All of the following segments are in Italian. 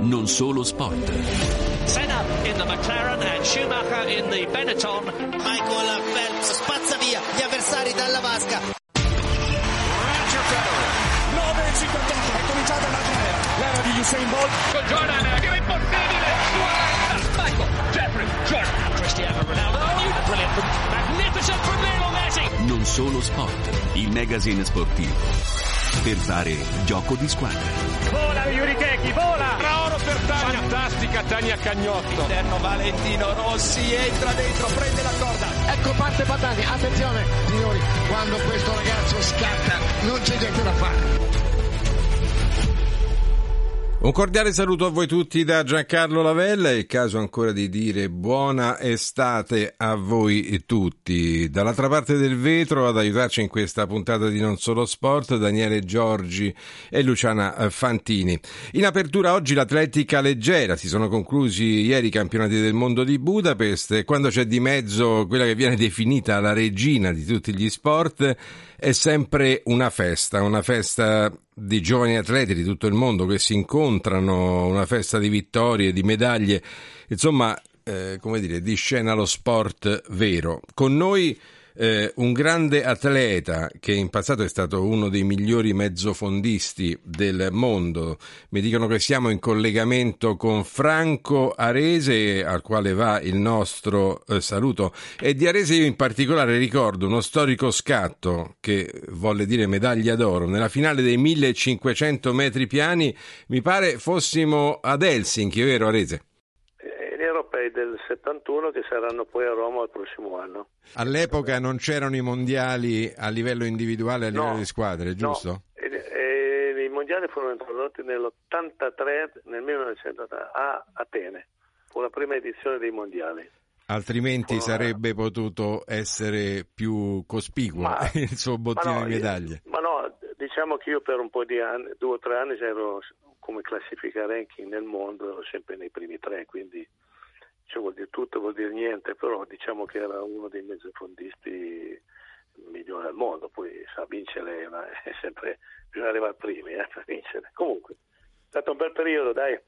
Non solo sport. Senna in the McLaren and Schumacher in the Benetton. Michael Phelps spazza via gli avversari dalla vasca. Roger Federer. 9.58, è cominciata l'altra era. L'era di Usain Bolt. Con Jordan, che è impossibile. 40. Michael, Jeffrey, Jordan. Cristiano Ronaldo. Brilliant from, magnificent from Lionel Messi. Non solo sport. Il magazine sportivo. Per fare gioco di squadra. Vola Yuri Keki, vola. Traoro per Tania. Fantastica Tania Cagnotto. Interno Valentino Rossi entra dentro, prende la corda. Ecco parte Patani, attenzione signori, quando questo ragazzo scatta non c'è niente da fare. Un cordiale saluto a voi tutti da Giancarlo Lavella, è il caso ancora di dire buona estate a voi tutti. Dall'altra parte del vetro ad aiutarci in questa puntata di Non Solo Sport Daniele Giorgi e Luciana Fantini. In apertura oggi l'atletica leggera, si sono conclusi ieri i campionati del mondo di Budapest e quando c'è di mezzo quella che viene definita la regina di tutti gli sport è sempre una festa, una festa di giovani atleti di tutto il mondo che si incontrano, una festa di vittorie, di medaglie, insomma, eh, come dire, di scena lo sport vero. Con noi eh, un grande atleta che in passato è stato uno dei migliori mezzofondisti del mondo. Mi dicono che siamo in collegamento con Franco Arese, al quale va il nostro eh, saluto. E di Arese io in particolare ricordo uno storico scatto che volle dire medaglia d'oro nella finale dei 1500 metri piani. Mi pare fossimo ad Helsinki, vero Arese? Gli europei del 71 che saranno poi a Roma il prossimo anno. All'epoca non c'erano i mondiali a livello individuale, a livello No, di squadre, giusto? No, e, e i mondiali furono introdotti nell'83, nel 1983 a Atene, fu la prima edizione dei mondiali. Altrimenti Furono- sarebbe potuto essere più cospicuo Ma- il suo bottino no, di medaglie. Ma no, diciamo che io per un po' di anni, due o tre anni ero come classifica ranking nel mondo, ero sempre nei primi tre, quindi cioè, vuol dire tutto, vuol dire niente, però diciamo che era uno dei mezzofondisti migliori al mondo, poi sa vincere ma è sempre, bisogna arrivare primi eh, per vincere. Comunque, è stato un bel periodo, dai.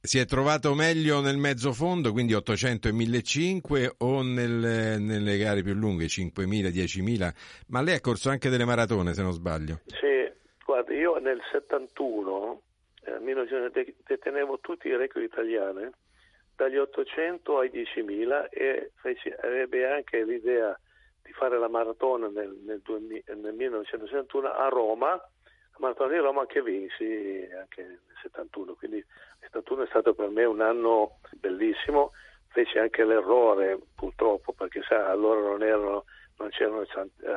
Si è trovato meglio nel mezzo fondo, quindi 800 e 1500 o nel- nelle gare più lunghe, 5000, 10000, ma lei ha corso anche delle maratone se non sbaglio. Sì, guarda, io nel 71 eh, 1900, de- detenevo tutti i record italiani, dagli 800 ai 10.000 e feci, ebbe anche l'idea di fare la maratona nel, nel, 2000 nel 1971 a Roma, la maratona di Roma che vinsi anche nel 71, quindi il 71 è stato per me un anno bellissimo, feci anche l'errore purtroppo perché sa, allora non, erano, non c'erano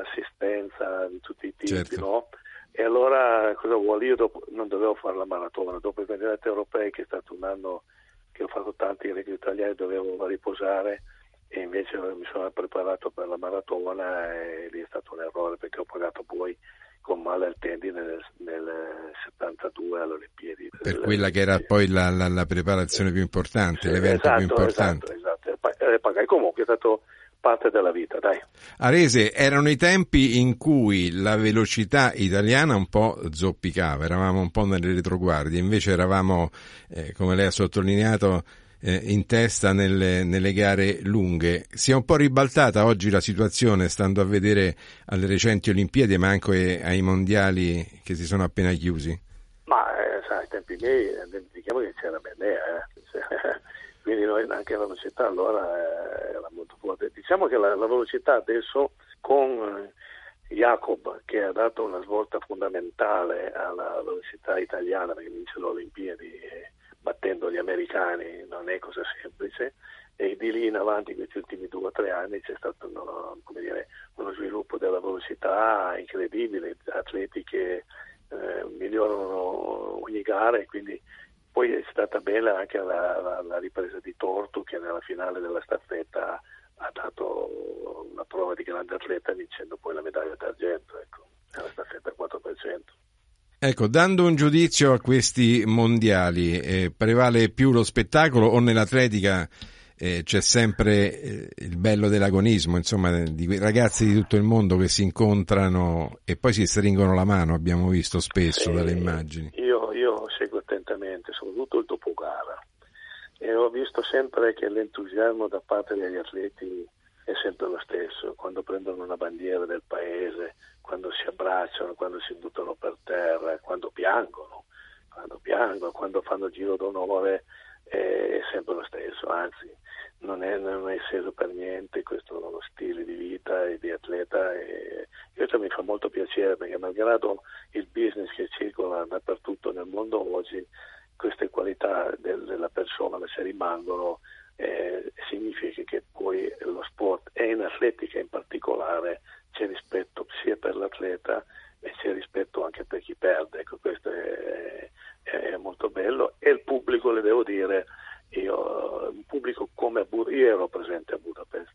assistenza di tutti i tipi, Certo. no? E allora cosa vuole? Io dopo, non dovevo fare la maratona, dopo i campionati europei che è stato un anno che ho fatto tanti record italiani dovevo riposare e invece mi sono preparato per la maratona e lì è stato un errore perché ho pagato poi con male al tendine nel, nel 72 alle Olimpiadi. Per quella che era poi la, la- la preparazione più importante, l'evento esatto, più importante. Esatto, esatto. E comunque, è stato parte della vita, dai. Arese, erano i tempi in cui la velocità italiana un po' zoppicava, eravamo un po' nelle retroguardie, invece eravamo, eh, come lei ha sottolineato, eh, in testa nelle, nelle gare lunghe. Si è un po' ribaltata oggi la situazione, stando a vedere alle recenti Olimpiadi, ma anche ai mondiali che si sono appena chiusi. Ma eh, sai, ai tempi miei eh, dimentichiamo che c'era Benea, eh. Quindi noi anche la velocità allora eh, era molto forte. Diciamo che la, la velocità adesso con eh, Jacob che ha dato una svolta fondamentale alla velocità italiana perché vince le Olimpiadi eh, battendo gli americani non è cosa semplice e di lì in avanti in questi ultimi due o tre anni c'è stato uno, dire, uno sviluppo della velocità incredibile, atleti che eh, migliorano ogni gara e quindi poi è stata bella anche la, la- la ripresa di Tortu che nella finale della staffetta ha dato una prova di grande atleta vincendo poi la medaglia d'argento ecco, nella staffetta 4%. Ecco, dando un giudizio a questi mondiali, eh, prevale più lo spettacolo o nell'atletica eh, c'è sempre eh, il bello dell'agonismo, insomma, di ragazzi di tutto il mondo che si incontrano e poi si stringono la mano, abbiamo visto spesso Sì, dalle immagini. Io seguo attentamente, soprattutto il dopogara. E ho visto sempre che l'entusiasmo da parte degli atleti è sempre lo stesso, quando prendono una bandiera del paese, quando si abbracciano, quando si buttano per terra, quando piangono, quando piangono, quando fanno giro d'onore, è sempre lo stesso, anzi non è, non è sceso per niente questo stile di vita e di atleta e questo mi fa molto piacere perché malgrado il business che circola dappertutto nel mondo oggi queste qualità del, della persona se rimangono eh, significa che poi lo sport e in atletica in particolare c'è rispetto sia per l'atleta e c'è rispetto anche per chi perde. Ecco questo è, è molto bello. E il pubblico le devo dire io, un pubblico come a Budapest, io ero presente a Budapest,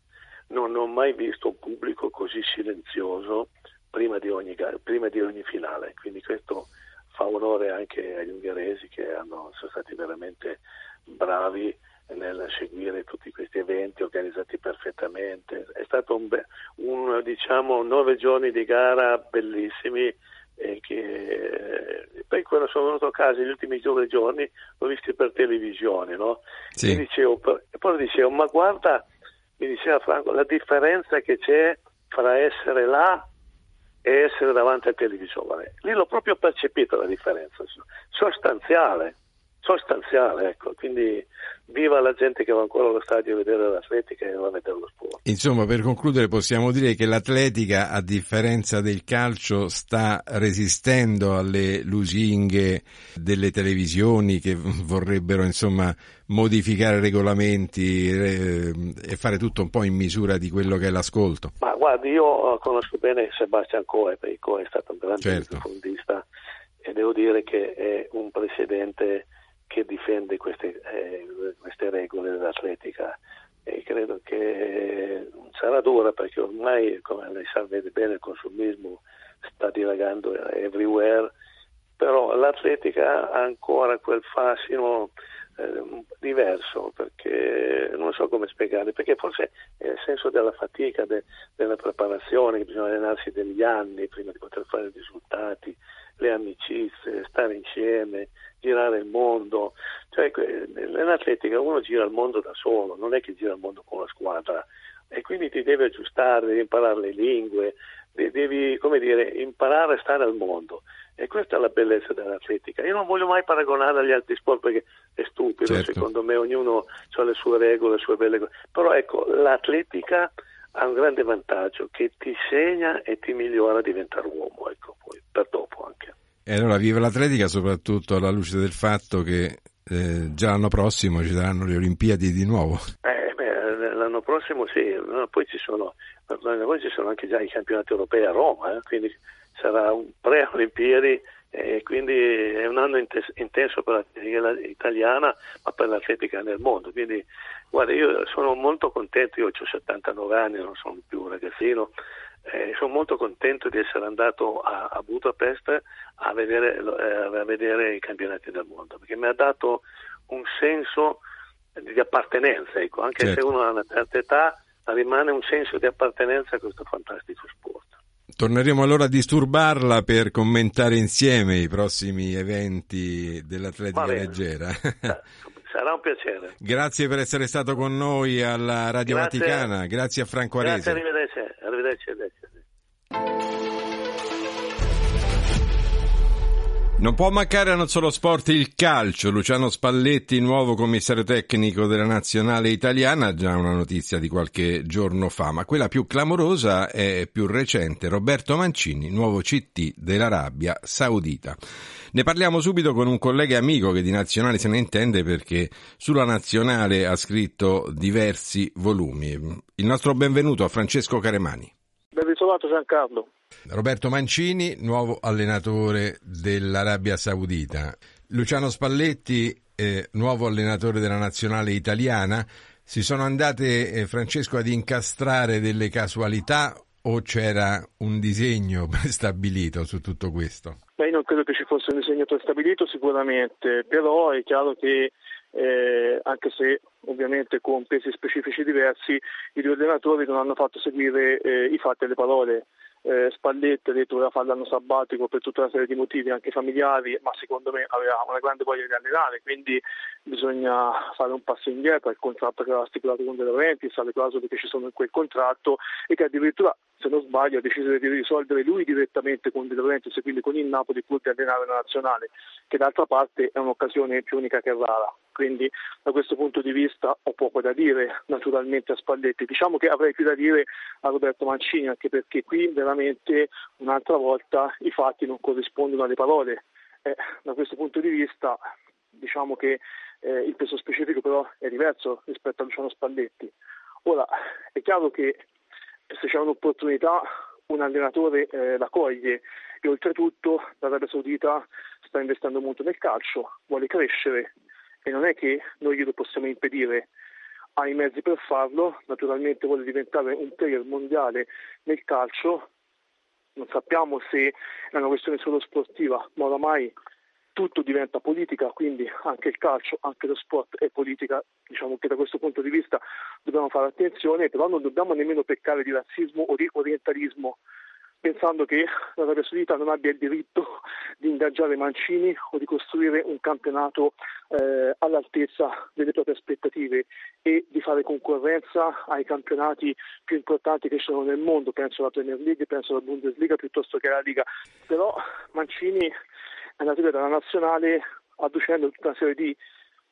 non ho mai visto un pubblico così silenzioso prima di ogni, prima di ogni finale, quindi questo fa onore anche agli ungheresi che hanno, sono stati veramente bravi nel seguire tutti questi eventi organizzati perfettamente. È stato un, un diciamo nove giorni di gara bellissimi e che poi quando sono venuto a casa gli ultimi due giorni l'ho visto per televisione no? Sì. e, dicevo, e poi dicevo ma guarda mi diceva Franco la differenza che c'è fra essere là e essere davanti al televisore lì l'ho proprio percepito la differenza sostanziale sostanziale, ecco, quindi viva la gente che va ancora allo stadio a vedere l'atletica e va a vedere lo sport. Insomma, per concludere possiamo dire che l'atletica, a differenza del calcio, sta resistendo alle lusinghe delle televisioni che vorrebbero, insomma, modificare regolamenti eh, e fare tutto un po' in misura di quello che è l'ascolto. Ma guardi, io conosco bene Sebastian Coe, perché Coe è stato un grande certo. fondista e devo dire che è un presidente che difende queste, eh, queste regole dell'atletica. E credo che sarà dura perché ormai, come lei sa, vede bene, il consumismo sta dilagando everywhere, però l'atletica ha ancora quel fascino eh, diverso perché non so come spiegare, perché forse è il senso della fatica, de, della preparazione, che bisogna allenarsi degli anni prima di poter fare risultati, le amicizie, stare insieme, girare il mondo. Cioè, nell'atletica uno gira il mondo da solo, non è che gira il mondo con la squadra e quindi ti devi aggiustare, devi imparare le lingue, devi come dire, imparare a stare al mondo. E questa è la bellezza dell'atletica. Io non voglio mai paragonare agli altri sport perché è stupido, certo. secondo me ognuno ha le sue regole, le sue belle cose. Però ecco, l'atletica ha un grande vantaggio che ti segna e ti migliora a diventare uomo, ecco, poi per dopo anche. E allora viva l'atletica soprattutto alla luce del fatto che eh, già l'anno prossimo ci saranno le Olimpiadi di nuovo. Eh, beh, l'anno prossimo sì, poi ci, sono, poi ci sono anche già i campionati europei a Roma, eh, quindi sarà un pre-Olimpiadi e quindi è un anno intenso per l'atletica italiana ma per l'atletica nel mondo quindi guarda io sono molto contento io ho 79 anni non sono più un ragazzino eh, sono molto contento di essere andato a, a Budapest a vedere, eh, a vedere, i campionati del mondo perché mi ha dato un senso di appartenenza ecco. anche certo. se uno ha una certa età rimane un senso di appartenenza a questo fantastico sport Torneremo allora a disturbarla per commentare insieme i prossimi eventi dell'atletica leggera. Sarà un piacere. Grazie per essere stato con noi alla Radio Grazie. Vaticana. Grazie a Franco Arese. Grazie, arrivederci. arrivederci, arrivederci. Non può mancare a non solo sport il calcio. Luciano Spalletti, nuovo commissario tecnico della nazionale italiana, già una notizia di qualche giorno fa, ma quella più clamorosa è più recente. Roberto Mancini, nuovo CT dell'Arabia Saudita. Ne parliamo subito con un collega amico che di nazionale se ne intende perché sulla nazionale ha scritto diversi volumi. Il nostro benvenuto a Francesco Caremani. Ben ritrovato Giancarlo. Roberto Mancini, nuovo allenatore dell'Arabia Saudita. Luciano Spalletti, eh, nuovo allenatore della nazionale italiana. Si sono andate, eh, Francesco, ad incastrare delle casualità o c'era un disegno prestabilito su tutto questo? Beh, io non credo che ci fosse un disegno prestabilito sicuramente, però è chiaro che eh, anche se ovviamente con pesi specifici diversi, i due allenatori non hanno fatto seguire eh, i fatti e le parole. Eh, Spalletti ha detto che voleva fare l'anno sabbatico per tutta una serie di motivi anche familiari, ma secondo me aveva una grande voglia di allenare, quindi bisogna fare un passo indietro, il contratto che aveva stipulato con De Laurentiis, alle clausole che ci sono in quel contratto e che addirittura se non sbaglio ha deciso di risolvere lui direttamente con De Laurentiis e quindi con il Napoli pur di allenare la nazionale, che d'altra parte è un'occasione più unica che rara. Quindi da questo punto di vista ho poco da dire naturalmente a Spalletti. Diciamo che avrei più da dire a Roberto Mancini, anche perché qui veramente un'altra volta i fatti non corrispondono alle parole. Eh, da questo punto di vista diciamo che eh, il peso specifico però è diverso rispetto a Luciano Spalletti. Ora è chiaro che se c'è un'opportunità un allenatore eh, la coglie e oltretutto l'Arabia Saudita sta investendo molto nel calcio, vuole crescere e non è che noi glielo possiamo impedire, ha i mezzi per farlo, naturalmente vuole diventare un player mondiale nel calcio, non sappiamo se è una questione solo sportiva, ma oramai tutto diventa politica, quindi anche il calcio, anche lo sport è politica, diciamo che da questo punto di vista dobbiamo fare attenzione, però non dobbiamo nemmeno peccare di razzismo o di orientalismo, pensando che l'Arabia Saudita non abbia il diritto di ingaggiare Mancini o di costruire un campionato eh, all'altezza delle proprie aspettative e di fare concorrenza ai campionati più importanti che ci sono nel mondo, penso alla Premier League, penso alla Bundesliga piuttosto che alla Liga. Però Mancini è andato via nazionale adducendo tutta una serie di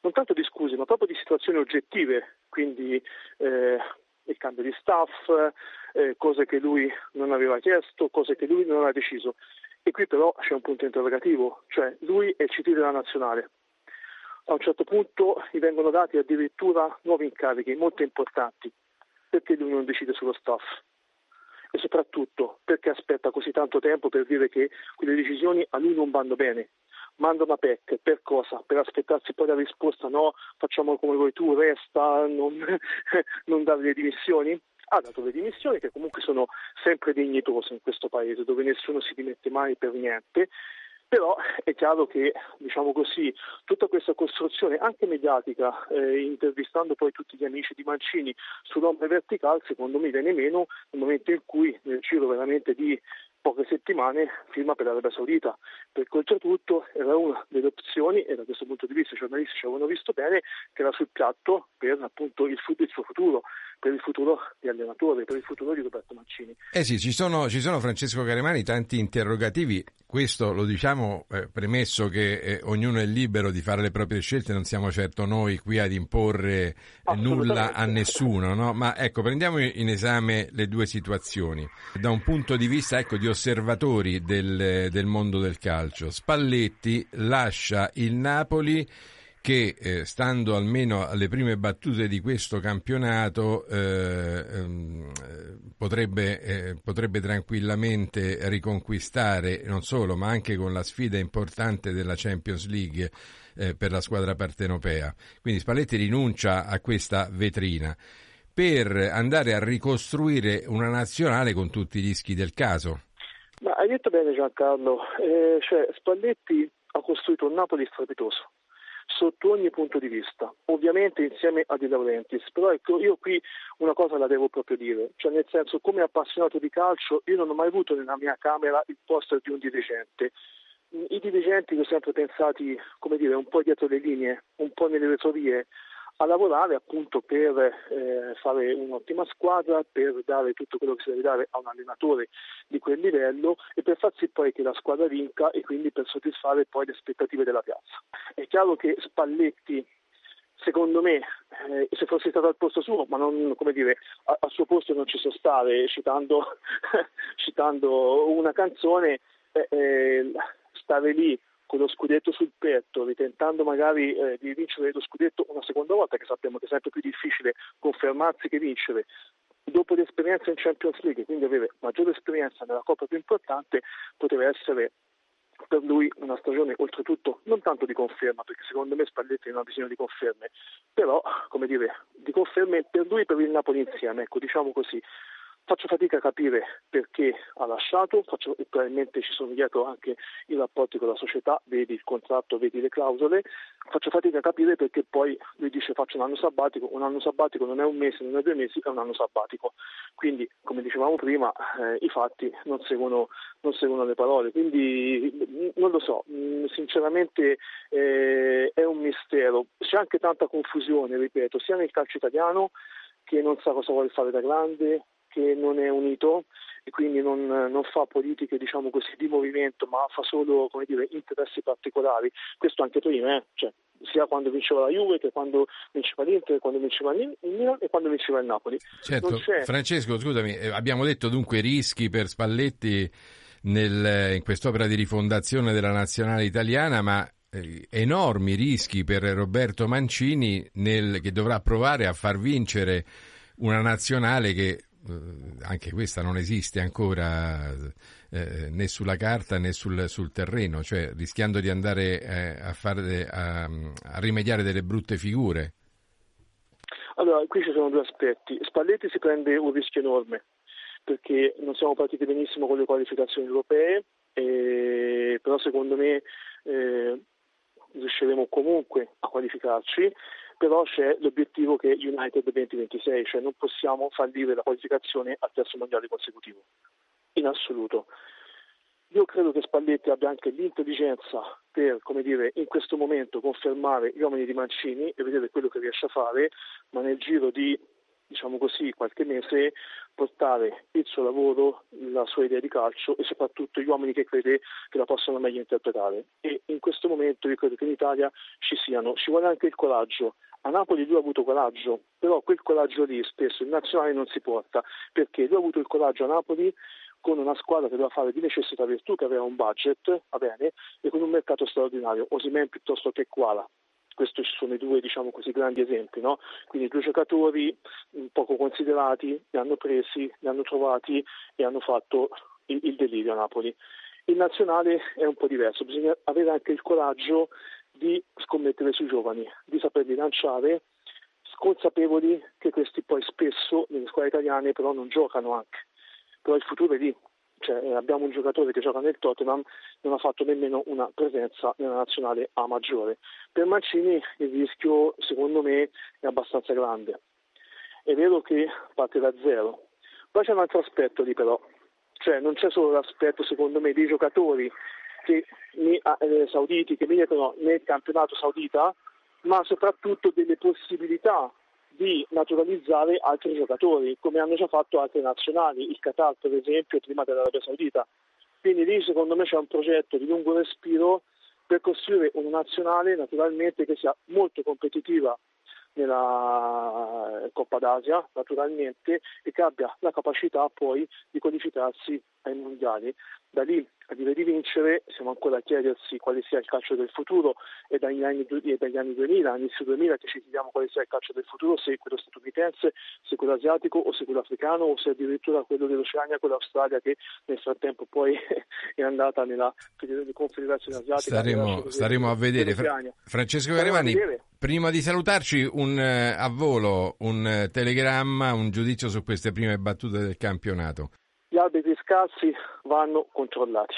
non tanto di scuse, ma proprio di situazioni oggettive, quindi eh, il cambio di staff, eh, cose che lui non aveva chiesto, cose che lui non aveva deciso. E qui però c'è un punto interrogativo, cioè lui è il CT della nazionale. A un certo punto gli vengono dati addirittura nuovi incarichi molto importanti. Perché lui non decide sullo staff? Soprattutto perché aspetta così tanto tempo per dire che quelle decisioni a lui non vanno bene? manda una PEC, per cosa? Per aspettarsi poi la risposta no, facciamo come vuoi tu, resta, non, non dare le dimissioni? Ha dato le dimissioni che comunque sono sempre dignitose in questo paese, dove nessuno si dimette mai per niente, però è chiaro che, diciamo così, tutta questa costruzione anche mediatica, eh, intervistando poi tutti gli amici di Mancini sull'ombra verticale, secondo me viene meno nel momento in cui nel giro veramente di poche settimane firma per l'Arabia Saudita, perché oltretutto era una delle opzioni e da questo punto di vista i giornalisti ci avevano visto bene che era sul piatto per appunto il, il suo futuro, per il futuro di allenatore, per il futuro di Roberto Mancini. Eh sì, ci sono, ci sono Francesco Caremani tanti interrogativi, questo lo diciamo eh, premesso che eh, ognuno è libero di fare le proprie scelte, non siamo certo noi qui ad imporre nulla a nessuno, no? ma ecco prendiamo in esame le due situazioni da un punto di vista ecco, di osservatori del, del mondo del calcio. Spalletti lascia il Napoli che eh, stando almeno alle prime battute di questo campionato eh, ehm, potrebbe, eh, potrebbe, tranquillamente riconquistare non solo ma anche con la sfida importante della Champions League eh, per la squadra partenopea. Quindi Spalletti rinuncia a questa vetrina per andare a ricostruire una nazionale con tutti i rischi del caso. Ma hai detto bene Giancarlo, eh, cioè, Spalletti ha costruito un Napoli strepitoso sotto ogni punto di vista, ovviamente insieme a De Laurentiis, però ecco io qui una cosa la devo proprio dire, cioè nel senso come appassionato di calcio io non ho mai avuto nella mia camera il poster di un dirigente, i dirigenti li ho sempre pensati, come dire, un po' dietro le linee, un po' nelle retrovie, a lavorare appunto per eh, fare un'ottima squadra, per dare tutto quello che si deve dare a un allenatore di quel livello e per far sì poi che la squadra vinca e quindi per soddisfare poi le aspettative della piazza. È chiaro che Spalletti secondo me, eh, se fosse stato al posto suo, ma non, come dire, al suo posto non ci so stare, citando, citando una canzone, eh, eh, stare lì con lo scudetto sul petto, ritentando magari eh, di vincere lo scudetto una seconda volta, che sappiamo che è sempre più difficile confermarsi che vincere, dopo l'esperienza in Champions League, quindi avere maggiore esperienza nella Coppa più importante, poteva essere per lui una stagione oltretutto non tanto di conferma, perché secondo me Spalletti non ha bisogno di conferme, però come dire, di conferme per lui e per il Napoli insieme, ecco, diciamo così. Faccio fatica a capire perché ha lasciato, faccio, probabilmente ci sono dietro anche i rapporti con la società, vedi il contratto, vedi le clausole, faccio fatica a capire perché poi lui dice faccio un anno sabbatico, un anno sabbatico non è un mese, non è due mesi, è un anno sabbatico. Quindi, come dicevamo prima, eh, i fatti non seguono, non seguono, le parole. Quindi non lo so, sinceramente eh, è un mistero. C'è anche tanta confusione, ripeto, sia nel calcio italiano che non sa cosa vuole fare da grande, che non è unito e quindi non, non fa politiche diciamo così, di movimento, ma fa solo dire, interessi particolari. Questo anche prima, eh? cioè, sia quando vinceva la Juve che quando vinceva l'Inter, quando vinceva il Milan e quando vinceva il Napoli. Certo, Francesco, scusami, eh, abbiamo detto dunque rischi per Spalletti nel, in quest'opera di rifondazione della nazionale italiana, ma eh, enormi rischi per Roberto Mancini nel, che dovrà provare a far vincere una nazionale che anche questa non esiste ancora eh, né sulla carta né sul, sul, terreno, cioè rischiando di andare eh, a, fare, a, a rimediare delle brutte figure? Allora, qui ci sono due aspetti. Spalletti si prende un rischio enorme perché non siamo partiti benissimo con le qualificazioni europee, eh, però secondo me eh, riusciremo comunque a qualificarci però c'è l'obiettivo che United 2026, cioè non possiamo fallire la qualificazione al terzo mondiale consecutivo, in assoluto. Io credo che Spalletti abbia anche l'intelligenza per, come dire, in questo momento confermare gli uomini di Mancini e vedere quello che riesce a fare, ma nel giro di diciamo così, qualche mese portare il suo lavoro, la sua idea di calcio e soprattutto gli uomini che crede che la possano meglio interpretare. E in questo momento io credo che in Italia ci siano, ci vuole anche il coraggio a Napoli lui ha avuto coraggio, però quel coraggio lì spesso il nazionale non si porta, perché lui ha avuto il coraggio a Napoli con una squadra che doveva fare di necessità virtù, che aveva un budget, va bene, e con un mercato straordinario, Osimen piuttosto che Quala. Questi sono i due, diciamo così, grandi esempi, no? Quindi due giocatori poco considerati, li hanno presi, li hanno trovati e hanno fatto il, il delirio a Napoli. Il nazionale è un po' diverso, bisogna avere anche il coraggio di scommettere sui giovani, di saperli lanciare, consapevoli che questi poi spesso nelle squadre italiane però non giocano anche. Però il futuro è lì. Cioè, eh, abbiamo un giocatore che gioca nel Tottenham, non ha fatto nemmeno una presenza nella nazionale A maggiore. Per Mancini il rischio, secondo me, è abbastanza grande. È vero che parte da zero. Poi c'è un altro aspetto lì però, cioè non c'è solo l'aspetto, secondo me, dei giocatori che, eh, sauditi che militano nel campionato saudita, ma soprattutto delle possibilità di naturalizzare altri giocatori, come hanno già fatto altre nazionali, il Qatar per esempio prima dell'Arabia Saudita. Quindi lì secondo me c'è un progetto di lungo respiro per costruire una nazionale naturalmente che sia molto competitiva nella Coppa d'Asia naturalmente e che abbia la capacità poi di qualificarsi ai mondiali. Da lì a dire di vincere siamo ancora a chiedersi quale sia il calcio del futuro e dagli anni, e dagli anni 2000, inizio 2000 che ci chiediamo quale sia il calcio del futuro, se quello statunitense, se quello asiatico o se quello africano o se addirittura quello dell'Oceania, quello dell'Australia che nel frattempo poi è andata nella confederazione asiatica. Staremo, staremo a vedere. Fra- Francesco Garevani, prima di salutarci un, uh, a volo un uh, telegramma, un giudizio su queste prime battute del campionato gli arbitri scarsi vanno controllati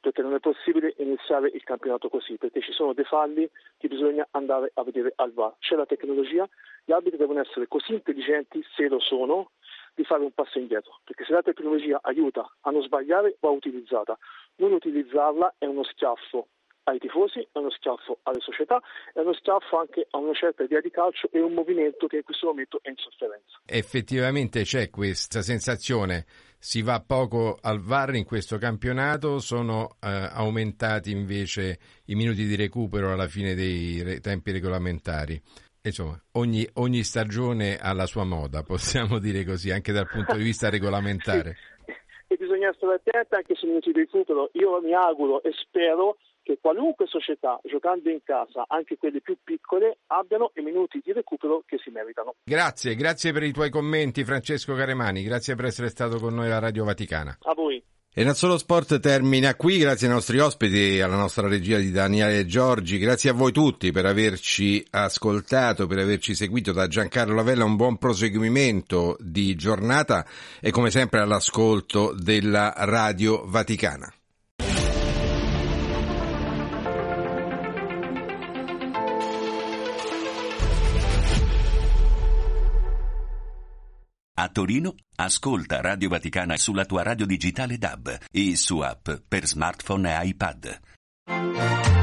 perché non è possibile iniziare il campionato così, perché ci sono dei falli che bisogna andare a vedere al VAR. C'è la tecnologia, gli arbitri devono essere così intelligenti, se lo sono, di fare un passo indietro, perché se la tecnologia aiuta a non sbagliare va utilizzata. Non utilizzarla è uno schiaffo ai tifosi, è uno schiaffo alle società, è uno schiaffo anche a una certa idea di calcio e un movimento che in questo momento è in sofferenza. Effettivamente c'è questa sensazione si va poco al VAR in questo campionato, sono eh, aumentati invece i minuti di recupero alla fine dei re- tempi regolamentari. Insomma, ogni, ogni, stagione ha la sua moda, possiamo dire così, anche dal punto di vista regolamentare. E bisogna stare attenti anche sui minuti di recupero. Io mi auguro e spero che qualunque società, giocando in casa, anche quelle più piccole, abbiano i minuti di recupero che si meritano. Grazie, grazie per i tuoi commenti Francesco Caremani, grazie per essere stato con noi alla Radio Vaticana. A voi. E non solo sport termina qui, grazie ai nostri ospiti, alla nostra regia di Daniele Giorgi, grazie a voi tutti per averci ascoltato, per averci seguito da Giancarlo Lavella, un buon proseguimento di giornata e come sempre all'ascolto della Radio Vaticana. A Torino, ascolta Radio Vaticana sulla tua radio digitale DAB e su app per smartphone e iPad.